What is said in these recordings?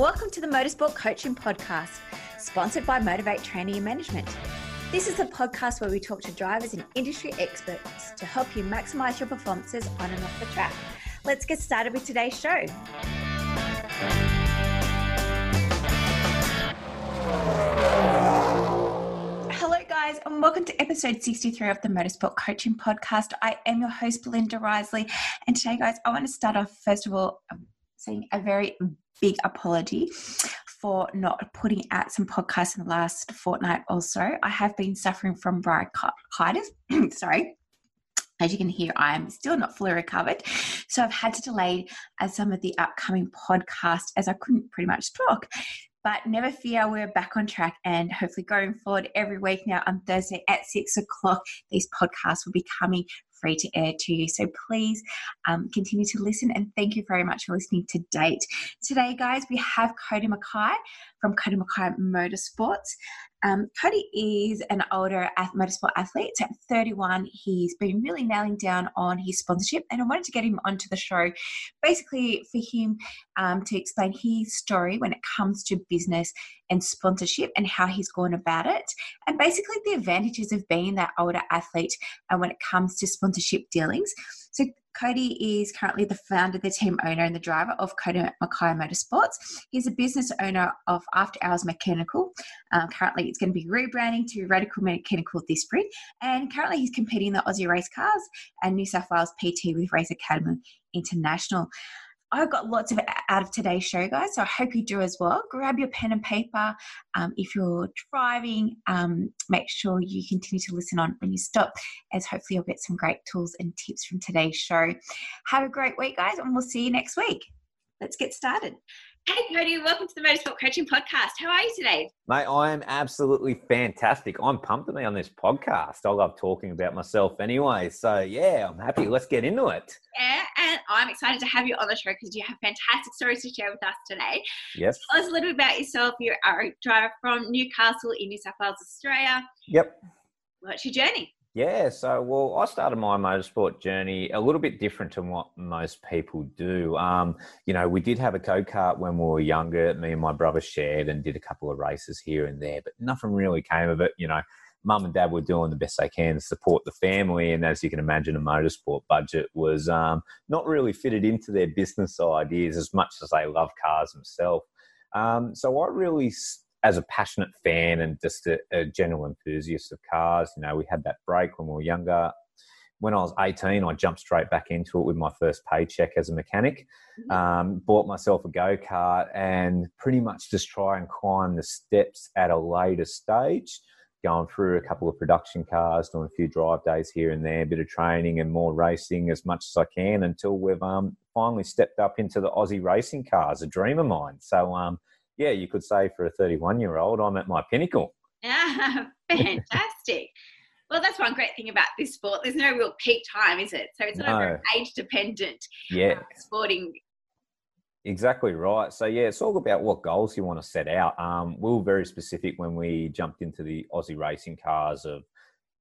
welcome to the Motorsport Coaching Podcast, sponsored by Motivate Training and Management. This is a podcast where we talk to drivers and industry experts to help you maximize your performances on and off the track. Let's get started with today's show. Hello, guys, and welcome to episode 63 of the Motorsport Coaching Podcast. I am your host, Belinda Risley, and today, guys, I want to start off first of all um, saying a very big apology for not putting out some podcasts in the last fortnight or so. I have been suffering from bronchitis. Sorry. As you can hear, I am still not fully recovered. So I've had to delay uh, some of the upcoming podcasts as I couldn't pretty much talk. But never fear, we're back on track. And hopefully, going forward every week now on Thursday at six o'clock, these podcasts will be coming free to air to you. So please um, continue to listen and thank you very much for listening to date. Today, guys, we have Cody Mackay from Cody Mackay Motorsports. Um, Cody is an older motorsport athlete. At 31, he's been really nailing down on his sponsorship, and I wanted to get him onto the show basically for him um, to explain his story when it comes to business and sponsorship and how he's gone about it, and basically the advantages of being that older athlete and when it comes to sponsorship dealings. So, Cody is currently the founder, the team owner, and the driver of Cody Mackay Motorsports. He's a business owner of After Hours Mechanical. Um, currently, it's going to be rebranding to Radical Mechanical this spring. And currently, he's competing in the Aussie Race Cars and New South Wales PT with Race Academy International. I got lots of out of today's show, guys. So I hope you do as well. Grab your pen and paper. Um, if you're driving, um, make sure you continue to listen on when you stop, as hopefully you'll get some great tools and tips from today's show. Have a great week, guys, and we'll see you next week. Let's get started. Hey, Cody, welcome to the Motorsport Coaching Podcast. How are you today? Mate, I am absolutely fantastic. I'm pumped to be on this podcast. I love talking about myself anyway. So, yeah, I'm happy. Let's get into it. Yeah, and I'm excited to have you on the show because you have fantastic stories to share with us today. Yes. Tell us a little bit about yourself. You're a driver from Newcastle in New South Wales, Australia. Yep. What's your journey? Yeah, so well, I started my motorsport journey a little bit different to what most people do. Um, you know, we did have a go kart when we were younger. Me and my brother shared and did a couple of races here and there, but nothing really came of it. You know, mum and dad were doing the best they can to support the family, and as you can imagine, a motorsport budget was um, not really fitted into their business ideas as much as they love cars themselves. Um, so I really as a passionate fan and just a, a, general enthusiast of cars, you know, we had that break when we were younger. When I was 18, I jumped straight back into it with my first paycheck as a mechanic. Mm-hmm. Um, bought myself a go kart and pretty much just try and climb the steps at a later stage. Going through a couple of production cars, doing a few drive days here and there, a bit of training and more racing as much as I can until we've um, finally stepped up into the Aussie racing cars, a dream of mine. So, um, yeah, you could say for a 31 year old, I'm at my pinnacle. Yeah, fantastic. well, that's one great thing about this sport. There's no real peak time, is it? So it's not no. age dependent. Yeah. Uh, sporting. Exactly right. So yeah, it's all about what goals you want to set out. Um, we were very specific when we jumped into the Aussie racing cars of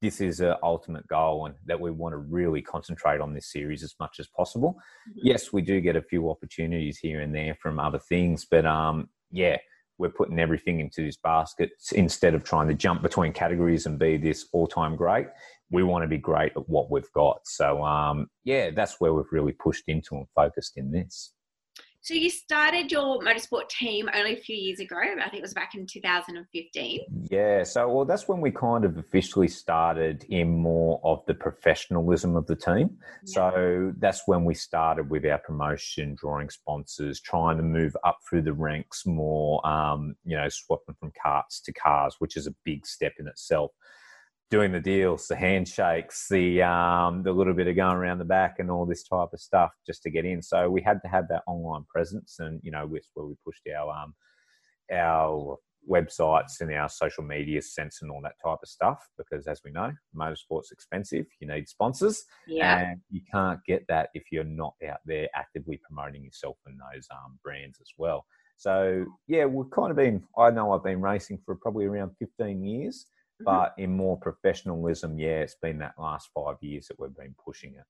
this is an ultimate goal and that we want to really concentrate on this series as much as possible. Mm-hmm. Yes, we do get a few opportunities here and there from other things, but um, yeah, we're putting everything into this basket instead of trying to jump between categories and be this all-time great. We want to be great at what we've got. So um, yeah, that's where we've really pushed into and focused in this. So you started your motorsport team only a few years ago. I think it was back in 2015. Yeah, so well, that's when we kind of officially started in more of the professionalism of the team. Yeah. So that's when we started with our promotion, drawing sponsors, trying to move up through the ranks more. Um, you know, swapping from carts to cars, which is a big step in itself doing the deals, the handshakes, the um, the little bit of going around the back, and all this type of stuff just to get in. So we had to have that online presence, and you know, with where we pushed our um, our websites and our social media sense and all that type of stuff. Because as we know, motorsport's expensive. You need sponsors, yeah. and you can't get that if you're not out there actively promoting yourself and those um, brands as well. So yeah, we've kind of been. I know I've been racing for probably around 15 years. But in more professionalism, yeah, it's been that last five years that we've been pushing it.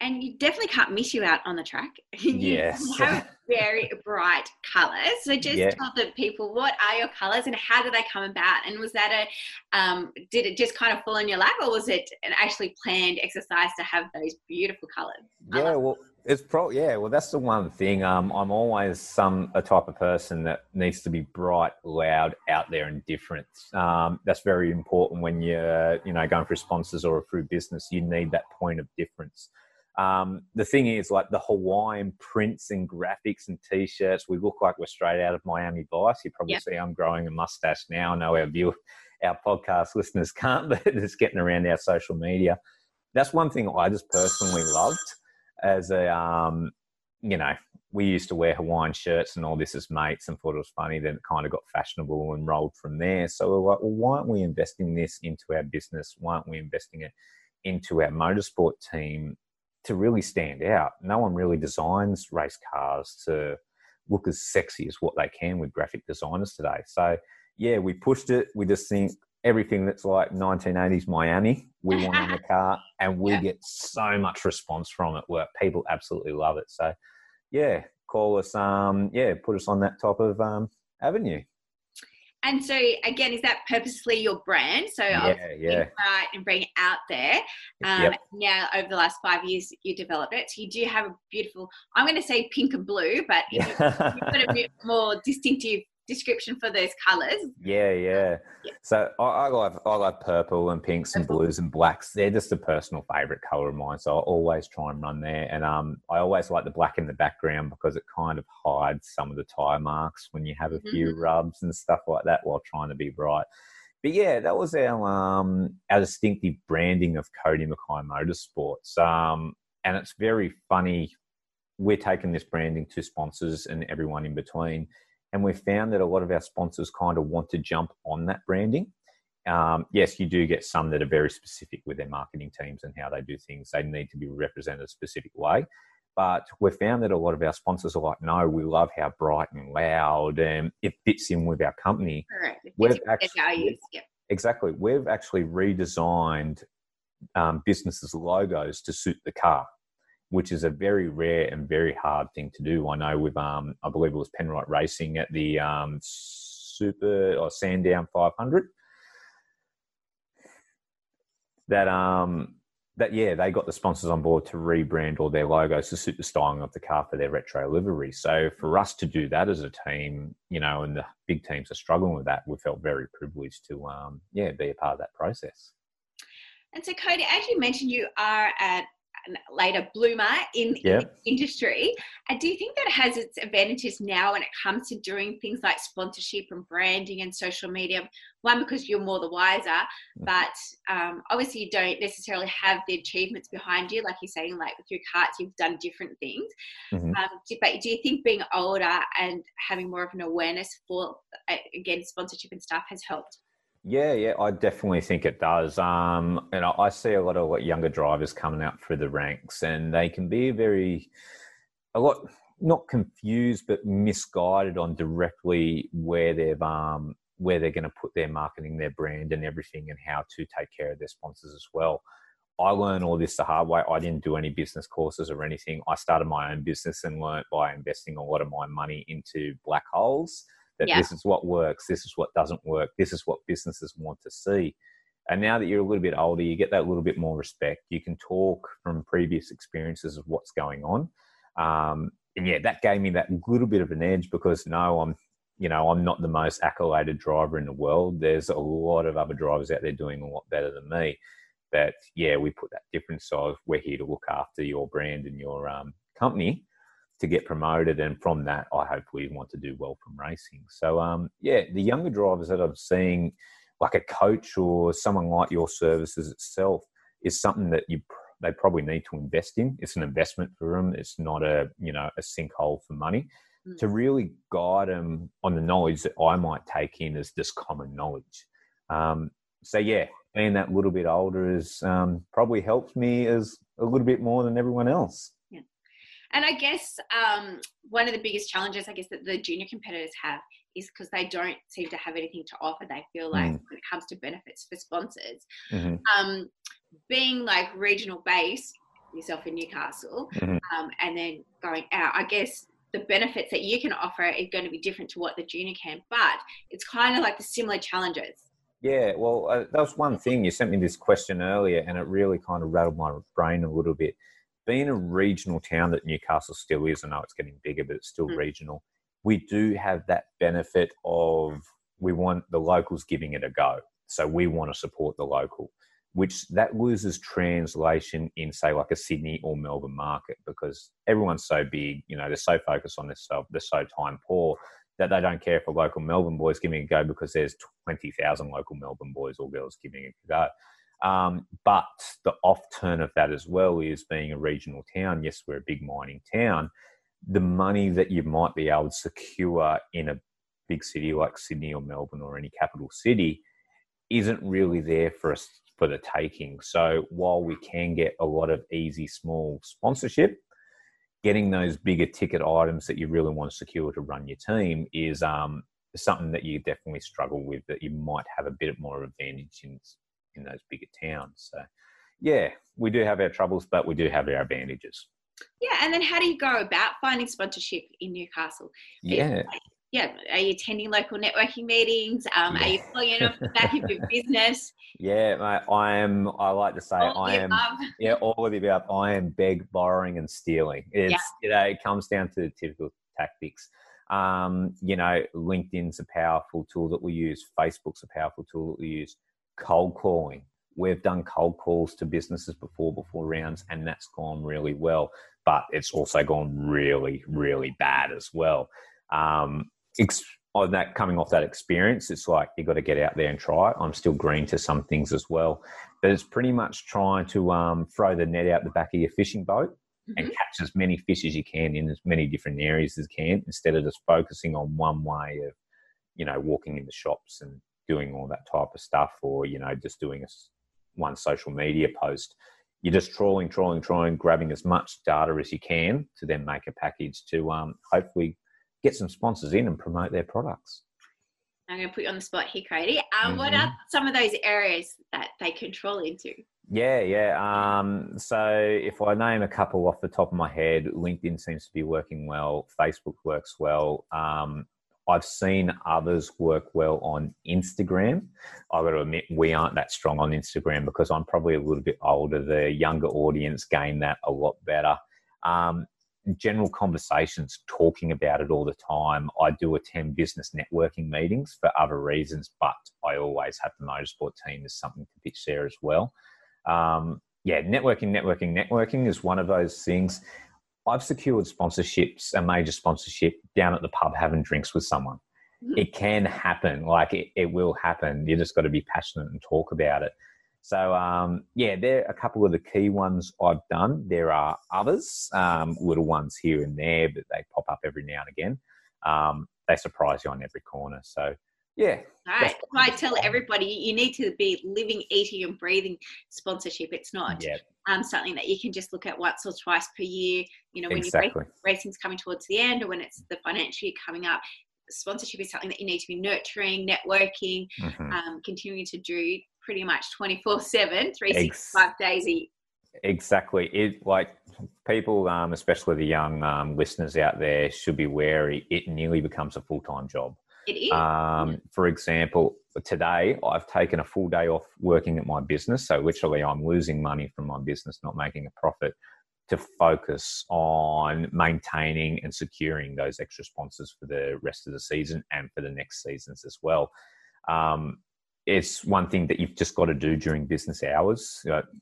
and you definitely can't miss you out on the track. yes. have very bright colours. So just yeah. tell the people what are your colours and how did they come about? And was that a um, did it just kind of fall in your lap, or was it an actually planned exercise to have those beautiful colours? Yeah, well, it's pro. Yeah, well, that's the one thing. Um, I'm always some a type of person that needs to be bright, loud, out there, and different. Um, that's very important when you're, you know, going for sponsors or through business. You need that point of difference. Um, the thing is, like the Hawaiian prints and graphics and t-shirts, we look like we're straight out of Miami Vice. You probably yep. see I'm growing a mustache now. I know our view, our podcast listeners can't, but it's getting around our social media. That's one thing I just personally loved as a, um, you know, we used to wear Hawaiian shirts and all this as mates and thought it was funny. Then it kind of got fashionable and rolled from there. So we're like, well, why aren't we investing this into our business? Why aren't we investing it into our motorsport team to really stand out. No one really designs race cars to look as sexy as what they can with graphic designers today. So, yeah, we pushed it. We just think everything that's like 1980s Miami, we want in the car, and we yeah. get so much response from it. Where people absolutely love it. So, yeah, call us. Um, yeah, put us on that type of um, avenue. And so again, is that purposely your brand? So yeah, yeah. right and bring it out there. Um, yep. Now, over the last five years, you developed it. So you do have a beautiful. I'm going to say pink and blue, but you've got a bit more distinctive description for those colors. Yeah, yeah. yeah. So I, I like I like purple and pinks and blues and blacks. They're just a personal favorite color of mine. So I always try and run there. And um, I always like the black in the background because it kind of hides some of the tire marks when you have a few mm-hmm. rubs and stuff like that while trying to be bright. But yeah, that was our um, our distinctive branding of Cody Mackay Motorsports. Um, and it's very funny. We're taking this branding to sponsors and everyone in between and we've found that a lot of our sponsors kind of want to jump on that branding. Um, yes, you do get some that are very specific with their marketing teams and how they do things. They need to be represented a specific way. But we've found that a lot of our sponsors are like, no, we love how bright and loud and it fits in with our company. Correct. We've actually, Exactly. We've actually redesigned um, businesses' logos to suit the car which is a very rare and very hard thing to do. I know with, um, I believe it was Penrite Racing at the um, Super or Sandown 500. That um that yeah they got the sponsors on board to rebrand all their logos to suit the styling of the car for their retro livery. So for us to do that as a team, you know, and the big teams are struggling with that, we felt very privileged to um yeah be a part of that process. And so, Cody, as you mentioned, you are at later bloomer in, yep. in the industry. And do you think that has its advantages now when it comes to doing things like sponsorship and branding and social media? One, because you're more the wiser, mm. but um, obviously you don't necessarily have the achievements behind you, like you're saying, like with your carts, you've done different things. Mm-hmm. Um, do, but do you think being older and having more of an awareness for, again, sponsorship and stuff has helped? Yeah, yeah, I definitely think it does. Um, and I, I see a lot of younger drivers coming out through the ranks, and they can be very, a lot not confused, but misguided on directly where they've um where they're going to put their marketing, their brand, and everything, and how to take care of their sponsors as well. I learned all this the hard way. I didn't do any business courses or anything. I started my own business and learned by investing a lot of my money into black holes that yeah. this is what works, this is what doesn't work, this is what businesses want to see. And now that you're a little bit older, you get that little bit more respect. You can talk from previous experiences of what's going on. Um, and yeah, that gave me that little bit of an edge because no, I'm, you know, I'm not the most accoladed driver in the world. There's a lot of other drivers out there doing a lot better than me. But yeah, we put that difference of we're here to look after your brand and your um, company to get promoted, and from that, I hope we want to do well from racing. So, um, yeah, the younger drivers that I'm seeing, like a coach or someone like your services itself, is something that you they probably need to invest in. It's an investment for them. It's not a you know a sinkhole for money. Mm. To really guide them on the knowledge that I might take in as this common knowledge. Um, so yeah, being that little bit older has um, probably helped me as a little bit more than everyone else. And I guess um, one of the biggest challenges, I guess, that the junior competitors have is because they don't seem to have anything to offer. They feel like mm. when it comes to benefits for sponsors, mm-hmm. um, being like regional based, yourself in Newcastle, mm-hmm. um, and then going out. I guess the benefits that you can offer are going to be different to what the junior can, but it's kind of like the similar challenges. Yeah, well, uh, that was one thing. You sent me this question earlier, and it really kind of rattled my brain a little bit. Being a regional town that Newcastle still is, I know it's getting bigger, but it's still mm-hmm. regional. We do have that benefit of we want the locals giving it a go. So we want to support the local, which that loses translation in, say, like a Sydney or Melbourne market because everyone's so big, you know, they're so focused on this stuff, they're so time poor that they don't care if a local Melbourne boy's giving it a go because there's 20,000 local Melbourne boys or girls giving it a go. Um, but the off turn of that as well is being a regional town. Yes, we're a big mining town. The money that you might be able to secure in a big city like Sydney or Melbourne or any capital city isn't really there for us for the taking. So while we can get a lot of easy small sponsorship, getting those bigger ticket items that you really want to secure to run your team is um, something that you definitely struggle with that you might have a bit more advantage in in those bigger towns. So yeah, we do have our troubles, but we do have our advantages. Yeah, and then how do you go about finding sponsorship in Newcastle? Yeah yeah, are you attending local networking meetings? Um, yeah. Are you following off the back of your business? Yeah, mate, I am. I like to say all I am. Above. Yeah, all of the above. I am beg, borrowing, and stealing. It's yeah. you know, it comes down to the typical tactics. Um, you know, LinkedIn's a powerful tool that we use. Facebook's a powerful tool that we use. Cold calling. We've done cold calls to businesses before, before rounds, and that's gone really well. But it's also gone really, really bad as well. Um, ex- on that coming off that experience, it's like you got to get out there and try it. I'm still green to some things as well, but it's pretty much trying to um, throw the net out the back of your fishing boat mm-hmm. and catch as many fish as you can in as many different areas as you can, instead of just focusing on one way of, you know, walking in the shops and doing all that type of stuff, or you know, just doing a, one social media post. You're just trawling, trawling, trawling, grabbing as much data as you can to then make a package to um, hopefully get some sponsors in and promote their products. I'm going to put you on the spot here, Cody. Um, mm-hmm. What are some of those areas that they control into? Yeah, yeah. Um, so if I name a couple off the top of my head, LinkedIn seems to be working well. Facebook works well. Um, I've seen others work well on Instagram. I've got to admit, we aren't that strong on Instagram because I'm probably a little bit older. The younger audience gain that a lot better. Um, general conversations talking about it all the time. I do attend business networking meetings for other reasons, but I always have the motorsport team as something to pitch there as well. Um, yeah, networking, networking, networking is one of those things. I've secured sponsorships, a major sponsorship down at the pub having drinks with someone. Mm-hmm. It can happen, like it, it will happen. You just got to be passionate and talk about it. So um, yeah, there are a couple of the key ones I've done. There are others, um, little ones here and there, but they pop up every now and again. Um, they surprise you on every corner. So yeah. All right. I tell everybody you need to be living, eating, and breathing sponsorship. It's not yep. um, something that you can just look at once or twice per year. You know, when exactly. your racing's coming towards the end or when it's the financial year coming up. Sponsorship is something that you need to be nurturing, networking, mm-hmm. um, continuing to do pretty much 24 7, 365 days a year. Exactly. It like people, um, especially the young um, listeners out there, should be wary. It nearly becomes a full time job. It is. Um, for example, today I've taken a full day off working at my business. So literally, I'm losing money from my business, not making a profit, to focus on maintaining and securing those extra sponsors for the rest of the season and for the next seasons as well. Um, it's one thing that you've just got to do during business hours.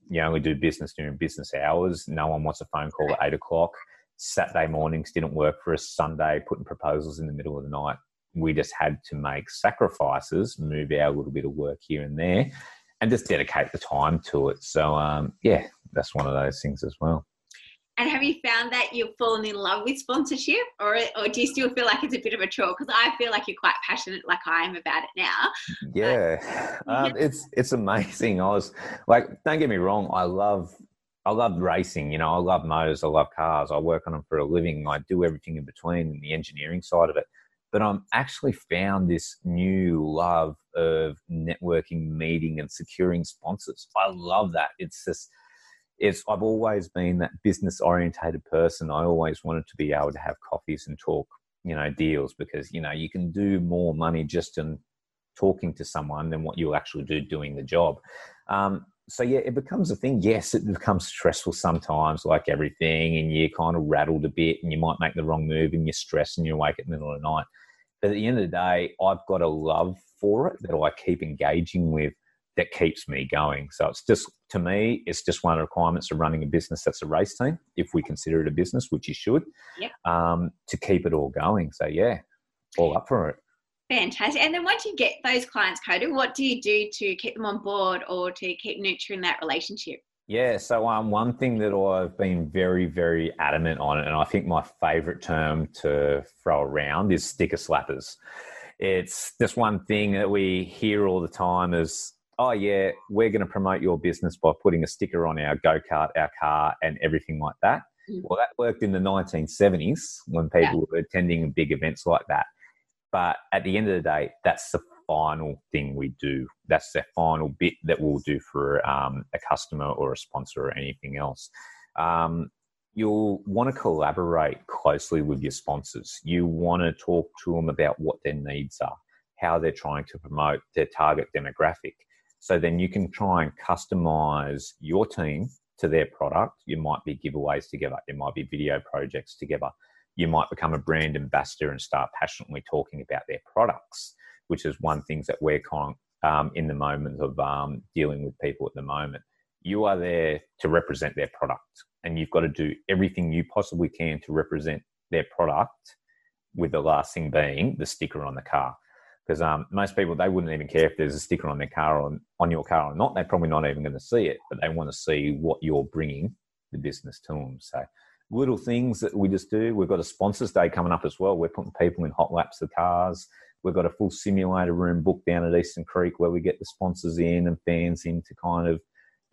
You only do business during business hours. No one wants a phone call at eight o'clock. Saturday mornings didn't work for us. Sunday, putting proposals in the middle of the night. We just had to make sacrifices, move our little bit of work here and there, and just dedicate the time to it. So, um, yeah, that's one of those things as well. And have you found that you've fallen in love with sponsorship, or or do you still feel like it's a bit of a chore? Because I feel like you're quite passionate, like I am about it now. Yeah, um, it's it's amazing. I was like, don't get me wrong, I love I love racing. You know, I love motors, I love cars. I work on them for a living. I do everything in between, the engineering side of it. But I'm actually found this new love of networking, meeting, and securing sponsors. I love that. It's just it's I've always been that business orientated person. I always wanted to be able to have coffees and talk, you know, deals because you know you can do more money just in talking to someone than what you'll actually do doing the job. Um, so yeah, it becomes a thing. Yes, it becomes stressful sometimes, like everything, and you're kind of rattled a bit, and you might make the wrong move, and you're stressed, and you're awake at the middle of the night. But at the end of the day, I've got a love for it that I keep engaging with that keeps me going. So it's just to me, it's just one of the requirements of running a business that's a race team, if we consider it a business, which you should, yep. um, to keep it all going. So yeah, all up for it. Fantastic. And then once you get those clients Cody, what do you do to keep them on board or to keep nurturing that relationship? Yeah, so um, one thing that I've been very, very adamant on, and I think my favorite term to throw around is sticker slappers. It's just one thing that we hear all the time is, oh, yeah, we're going to promote your business by putting a sticker on our go kart, our car, and everything like that. Mm. Well, that worked in the 1970s when people yeah. were attending big events like that. But at the end of the day, that's the final thing we do. That's the final bit that we'll do for um, a customer or a sponsor or anything else. Um, you'll want to collaborate closely with your sponsors. You want to talk to them about what their needs are, how they're trying to promote their target demographic. So then you can try and customize your team to their product. You might be giveaways together, there might be video projects together. You might become a brand ambassador and start passionately talking about their products which is one thing that we're con- um, in the moment of um, dealing with people at the moment. You are there to represent their product, and you've got to do everything you possibly can to represent their product. With the last thing being the sticker on the car, because um, most people they wouldn't even care if there's a sticker on their car or on your car or not. They're probably not even going to see it, but they want to see what you're bringing the business to them. So little things that we just do. We've got a sponsors day coming up as well. We're putting people in hot laps of cars. We've got a full simulator room booked down at Eastern Creek where we get the sponsors in and fans in to kind of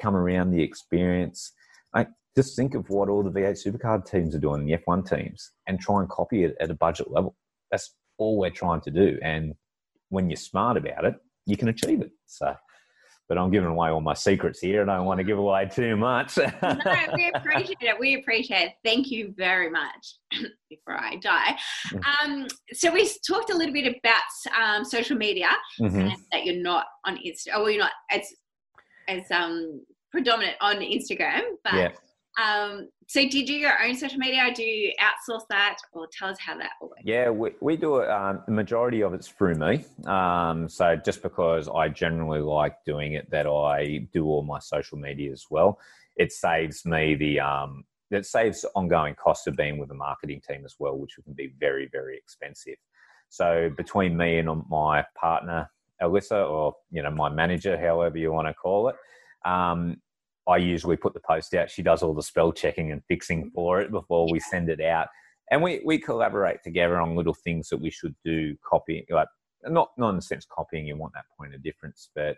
come around the experience. I just think of what all the V8 supercar teams are doing, the F1 teams, and try and copy it at a budget level. That's all we're trying to do. And when you're smart about it, you can achieve it. So but I'm giving away all my secrets here. and I don't want to give away too much. no, we appreciate it. We appreciate it. Thank you very much. Before I die, mm-hmm. um, so we talked a little bit about um, social media mm-hmm. that you're not on Insta. Oh, well, you're not as as um, predominant on Instagram, but yeah. Um, so do you do your own social media? do you outsource that or tell us how that works? Yeah, we, we do it. Um, the majority of it's through me. Um, so just because I generally like doing it, that I do all my social media as well. It saves me the, um, it saves ongoing costs of being with a marketing team as well, which can be very, very expensive. So between me and my partner, Alyssa, or, you know, my manager, however you want to call it, um, I usually put the post out. She does all the spell checking and fixing for it before we send it out. And we, we collaborate together on little things that we should do, copy, like not, not in the sense copying, you want that point of difference, but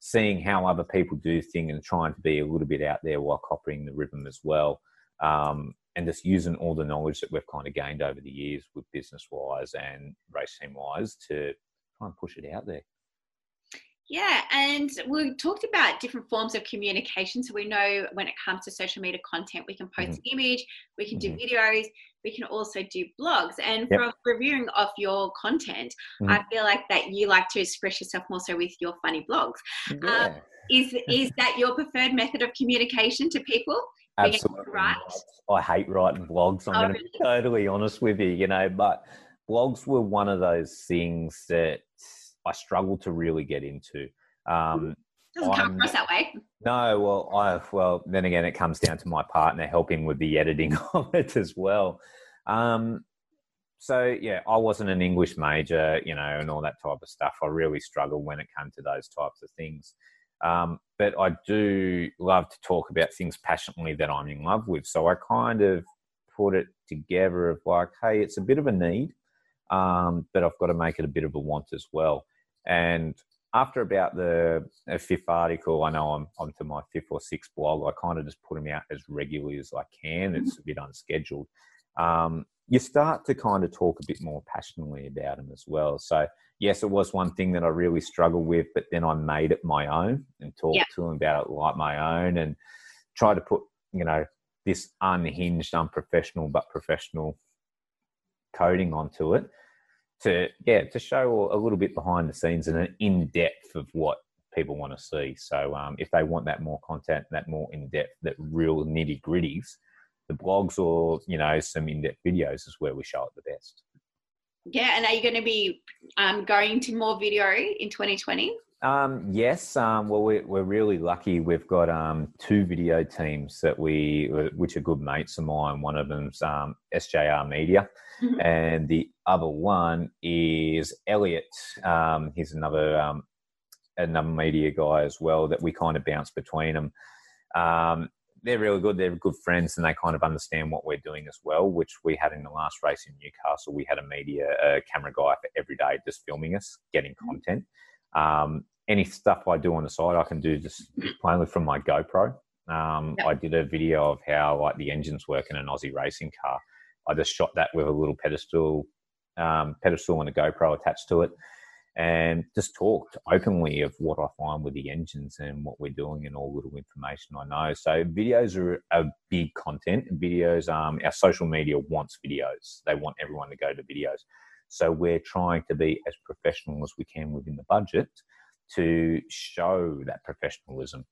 seeing how other people do things and trying to be a little bit out there while copying the rhythm as well. Um, and just using all the knowledge that we've kind of gained over the years with business wise and race team wise to try and push it out there. Yeah, and we talked about different forms of communication. So we know when it comes to social media content, we can post mm-hmm. an image, we can do mm-hmm. videos, we can also do blogs. And yep. from reviewing of your content, mm-hmm. I feel like that you like to express yourself more so with your funny blogs. Yeah. Um, is is that your preferred method of communication to people? Absolutely. Right? I hate writing blogs. I'm oh, going to really? be totally honest with you, you know, but blogs were one of those things that I struggle to really get into. Um, Doesn't come across that way. No, well, I well then again, it comes down to my partner helping with the editing of it as well. Um, so yeah, I wasn't an English major, you know, and all that type of stuff. I really struggle when it came to those types of things. Um, but I do love to talk about things passionately that I'm in love with. So I kind of put it together of like, hey, it's a bit of a need, um, but I've got to make it a bit of a want as well. And after about the fifth article, I know I'm onto my fifth or sixth blog. I kind of just put them out as regularly as I can. It's mm-hmm. a bit unscheduled. Um, you start to kind of talk a bit more passionately about them as well. So yes, it was one thing that I really struggled with, but then I made it my own and talked yeah. to them about it like my own and try to put you know this unhinged, unprofessional but professional coding onto it to yeah to show a little bit behind the scenes and an in depth of what people want to see. So um, if they want that more content, that more in depth, that real nitty gritties, the blogs or you know some in depth videos is where we show it the best. Yeah, and are you going to be um, going to more video in 2020? Um, yes. Um, well, we're, we're really lucky. We've got um, two video teams that we, which are good mates of mine. One of them's um, SJR Media, mm-hmm. and the other one is Elliot. Um, he's another um, another media guy as well that we kind of bounce between them. Um, they're really good. They're good friends, and they kind of understand what we're doing as well. Which we had in the last race in Newcastle. We had a media a camera guy for every day, just filming us, getting mm-hmm. content. Um, any stuff I do on the side, I can do just plainly from my GoPro. Um. I did a video of how like the engines work in an Aussie racing car. I just shot that with a little pedestal, um, pedestal and a GoPro attached to it, and just talked openly of what I find with the engines and what we're doing and all little information I know. So videos are a big content. Videos, um, our social media wants videos. They want everyone to go to videos. So we're trying to be as professional as we can within the budget to show that professionalism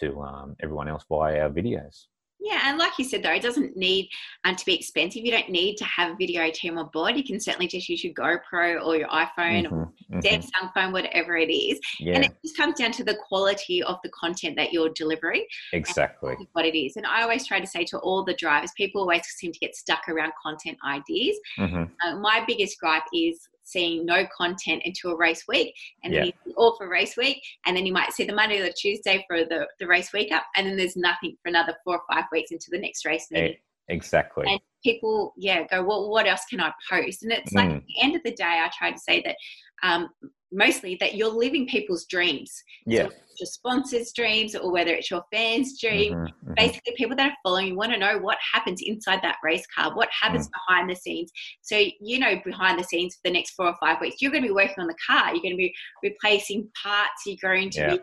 to um, everyone else via our videos. Yeah, and like you said, though, it doesn't need um, to be expensive. You don't need to have a video team on board. You can certainly just use your GoPro or your iPhone mm-hmm, or mm-hmm. Samsung phone, whatever it is. Yeah. And it just comes down to the quality of the content that you're delivering. Exactly. What it is. And I always try to say to all the drivers, people always seem to get stuck around content ideas. Mm-hmm. Uh, my biggest gripe is seeing no content until race week and yeah. then all for race week and then you might see the monday or the tuesday for the, the race week up and then there's nothing for another four or five weeks into the next race meeting. exactly and people yeah go well what else can i post and it's like mm. at the end of the day i try to say that um, mostly that you're living people's dreams. Yeah. So your sponsors' dreams or whether it's your fans' dream. Mm-hmm, mm-hmm. Basically, people that are following you want to know what happens inside that race car, what happens mm. behind the scenes. So, you know, behind the scenes for the next four or five weeks, you're going to be working on the car, you're going to be replacing parts, you're going to yeah. be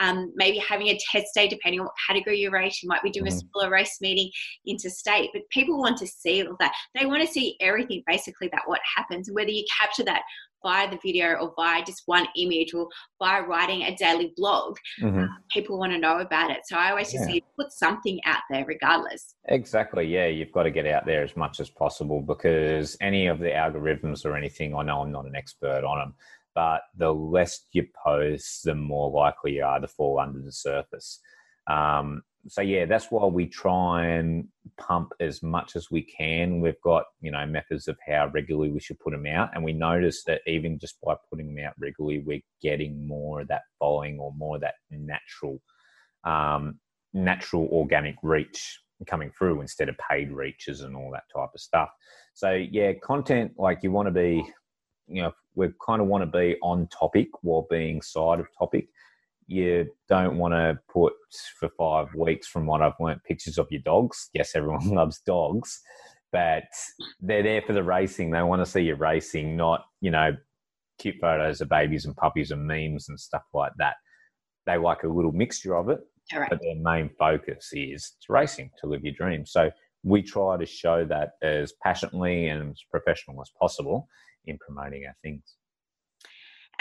um, maybe having a test day depending on what category you race. You might be doing mm-hmm. a smaller race meeting interstate, but people want to see all that. They want to see everything basically that what happens, whether you capture that via the video or via just one image or via writing a daily blog. Mm-hmm. Uh, people want to know about it. So I always just yeah. say put something out there regardless. Exactly. Yeah, you've got to get out there as much as possible because any of the algorithms or anything, I know I'm not an expert on them, but the less you post, the more likely you are to fall under the surface. Um, so yeah, that's why we try and pump as much as we can. We've got you know methods of how regularly we should put them out, and we notice that even just by putting them out regularly, we're getting more of that following or more of that natural, um, natural organic reach coming through instead of paid reaches and all that type of stuff. So yeah, content like you want to be, you know, we kind of want to be on topic while being side of topic you don't want to put for five weeks, from what I've learnt, pictures of your dogs. Yes, everyone loves dogs, but they're there for the racing. They want to see you racing, not, you know, cute photos of babies and puppies and memes and stuff like that. They like a little mixture of it, right. but their main focus is racing to live your dream. So we try to show that as passionately and as professional as possible in promoting our things.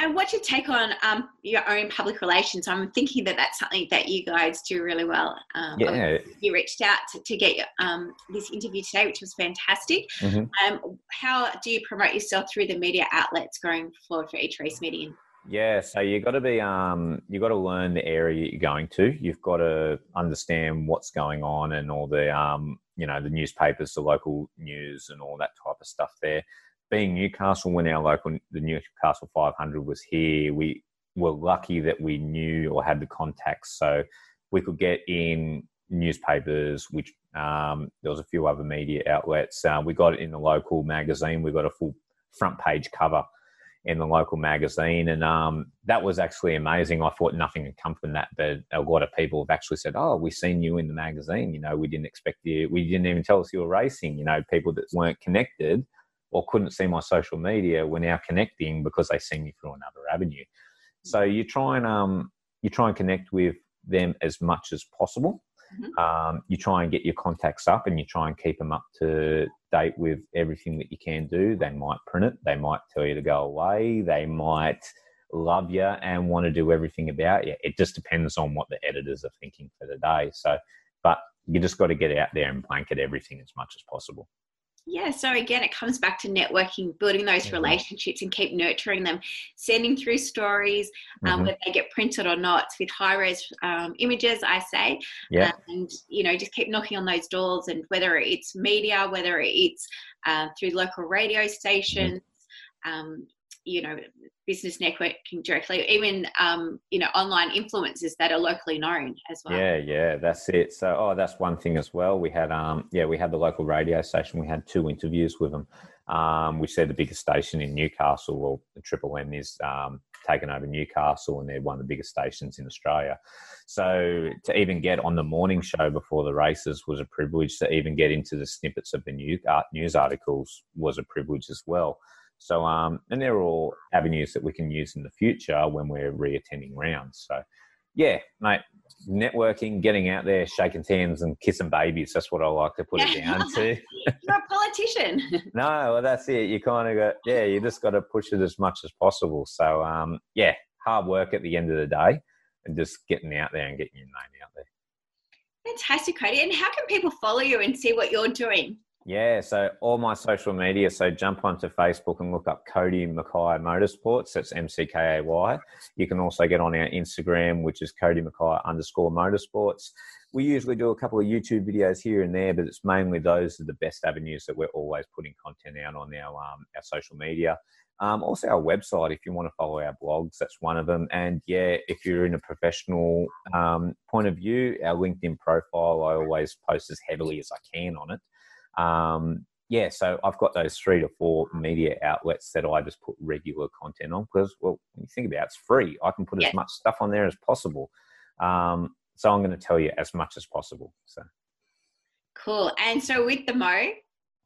And what's your take on um, your own public relations? I'm thinking that that's something that you guys do really well. Um, yeah. You reached out to, to get um, this interview today, which was fantastic. Mm-hmm. Um, how do you promote yourself through the media outlets going forward for each race meeting? Yeah, so you got to be um, you got to learn the area you're going to. You've got to understand what's going on and all the um, you know the newspapers, the local news, and all that type of stuff there being Newcastle, when our local, the Newcastle 500 was here, we were lucky that we knew or had the contacts. So we could get in newspapers, which um, there was a few other media outlets. Uh, we got it in the local magazine. We got a full front page cover in the local magazine, and um, that was actually amazing. I thought nothing had come from that, but a lot of people have actually said, "Oh, we've seen you in the magazine. You know, we didn't expect you. We didn't even tell us you were racing. You know, people that weren't connected." Or couldn't see my social media were now connecting because they see me through another avenue. So you try and um, you try and connect with them as much as possible. Mm-hmm. Um, you try and get your contacts up and you try and keep them up to date with everything that you can do. They might print it, they might tell you to go away, they might love you and want to do everything about you. It just depends on what the editors are thinking for the day. So, but you just got to get out there and blanket everything as much as possible. Yeah, so again, it comes back to networking, building those mm-hmm. relationships and keep nurturing them, sending through stories, um, mm-hmm. whether they get printed or not, with high res um, images, I say. Yeah. And, you know, just keep knocking on those doors, and whether it's media, whether it's uh, through local radio stations, mm-hmm. um, you know business networking directly even um, you know online influencers that are locally known as well. Yeah yeah that's it. So oh that's one thing as well. We had um yeah we had the local radio station. We had two interviews with them um, we said the biggest station in newcastle well the triple m is um, taken over newcastle and they're one of the biggest stations in australia. So to even get on the morning show before the races was a privilege. To even get into the snippets of the uh, news articles was a privilege as well so, um, and they're all avenues that we can use in the future when we're re-attending rounds. So, yeah, mate, networking, getting out there, shaking hands and kissing babies. That's what I like to put it down to. You're a politician. no, well, that's it. You kind of got, yeah, you just got to push it as much as possible. So, um, yeah, hard work at the end of the day and just getting out there and getting your name out there. Fantastic, Cody. And how can people follow you and see what you're doing? Yeah, so all my social media. So jump onto Facebook and look up Cody Mackay Motorsports. That's M C K A Y. You can also get on our Instagram, which is Cody Mackay underscore Motorsports. We usually do a couple of YouTube videos here and there, but it's mainly those are the best avenues that we're always putting content out on our um, our social media. Um, also, our website, if you want to follow our blogs, that's one of them. And yeah, if you're in a professional um, point of view, our LinkedIn profile, I always post as heavily as I can on it. Um, yeah, so I've got those three to four media outlets that I just put regular content on because, well, when you think about it, it's free. I can put yeah. as much stuff on there as possible. Um, so I'm going to tell you as much as possible. So cool. And so with the Mo,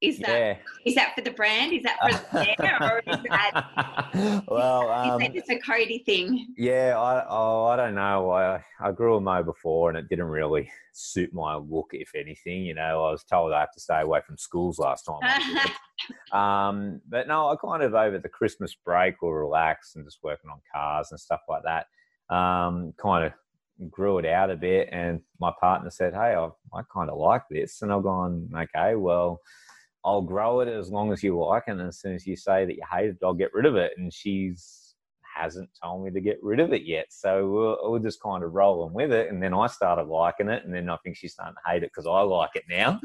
is that yeah. is that for the brand? Is that for the hair, or is that well? Um, is that just a Cody thing? Yeah, I oh, I don't know. I I grew a mo before, and it didn't really suit my look. If anything, you know, I was told I have to stay away from schools last time. um, but no, I kind of over the Christmas break will relax and just working on cars and stuff like that. Um, kind of grew it out a bit, and my partner said, "Hey, I I kind of like this," and I've gone, "Okay, well." I'll grow it as long as you like, and as soon as you say that you hate it, I'll get rid of it. And she's hasn't told me to get rid of it yet, so we're, we're just kind of rolling with it. And then I started liking it, and then I think she's starting to hate it because I like it now.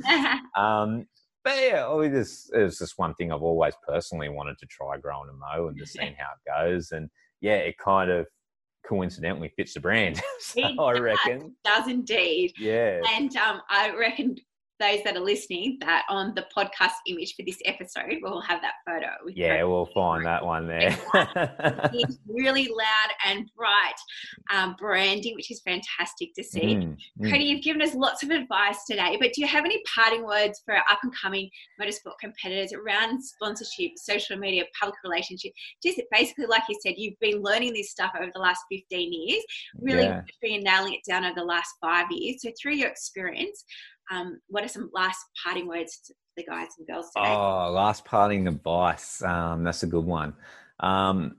um, but yeah, it is, it's just one thing I've always personally wanted to try growing a mo and just seeing how it goes. And yeah, it kind of coincidentally fits the brand. so I reckon does indeed. Yeah, and um, I reckon those that are listening that on the podcast image for this episode, we'll have that photo. yeah, we'll find that one there. it's really loud and bright um, branding, which is fantastic to see. Mm, mm. You've given us lots of advice today, but do you have any parting words for up and coming motorsport competitors around sponsorship, social media, public relationship? Just basically, like you said, you've been learning this stuff over the last 15 years, really yeah. been nailing it down over the last five years. So, through your experience, um, what are some last parting words to the guys and girls today? Oh, last parting advice. Um, that's a good one. Um,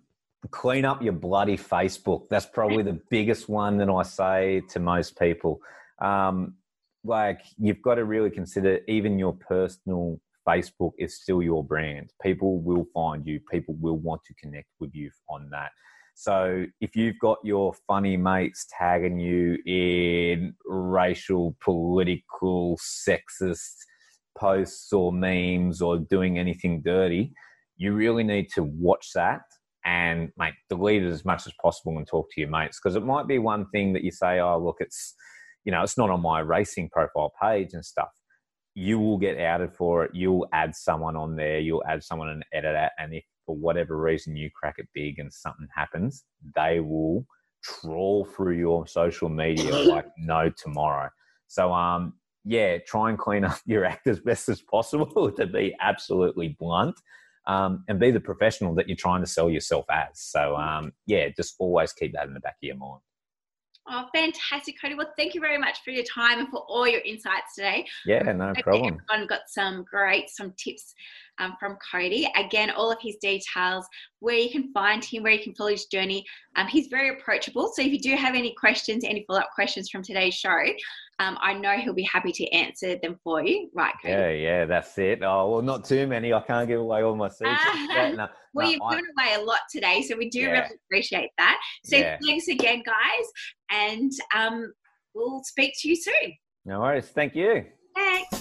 clean up your bloody Facebook. That's probably the biggest one that I say to most people. Um, like you've got to really consider even your personal Facebook is still your brand. People will find you. People will want to connect with you on that. So if you've got your funny mates tagging you in racial, political, sexist posts or memes or doing anything dirty, you really need to watch that and mate, delete it as much as possible and talk to your mates because it might be one thing that you say, oh look, it's you know, it's not on my racing profile page and stuff. You will get outed for it. You'll add someone on there. You'll add someone and edit it. And if for whatever reason you crack it big and something happens, they will trawl through your social media like no tomorrow. So um yeah, try and clean up your act as best as possible to be absolutely blunt. Um, and be the professional that you're trying to sell yourself as. So um, yeah, just always keep that in the back of your mind. Oh, fantastic, Cody. Well, thank you very much for your time and for all your insights today. Yeah, no problem. Everyone got some great some tips um, from Cody. Again, all of his details, where you can find him, where you can follow his journey. Um, he's very approachable. So if you do have any questions, any follow up questions from today's show, um, I know he'll be happy to answer them for you. Right, Cody? Yeah, yeah, that's it. Oh, well, not too many. I can't give away all my secrets. yeah, no, well, no, you've I, given away a lot today, so we do yeah. really appreciate that. So yeah. thanks again, guys, and um, we'll speak to you soon. No worries. Thank you. Thanks.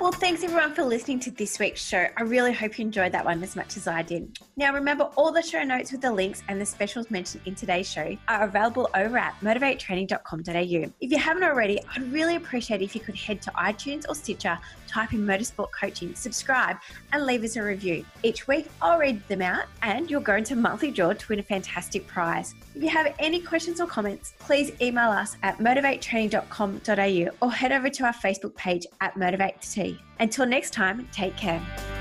Well, thanks everyone for listening to this week's show. I really hope you enjoyed that one as much as I did. Now, remember, all the show notes with the links and the specials mentioned in today's show are available over at motivatetraining.com.au. If you haven't already, I'd really appreciate if you could head to iTunes or Stitcher, type in Motorsport Coaching, subscribe, and leave us a review. Each week, I'll read them out, and you'll go into monthly draw to win a fantastic prize. If you have any questions or comments, please email us at motivatetraining.com.au or head over to our Facebook page at Motivate Until next time, take care.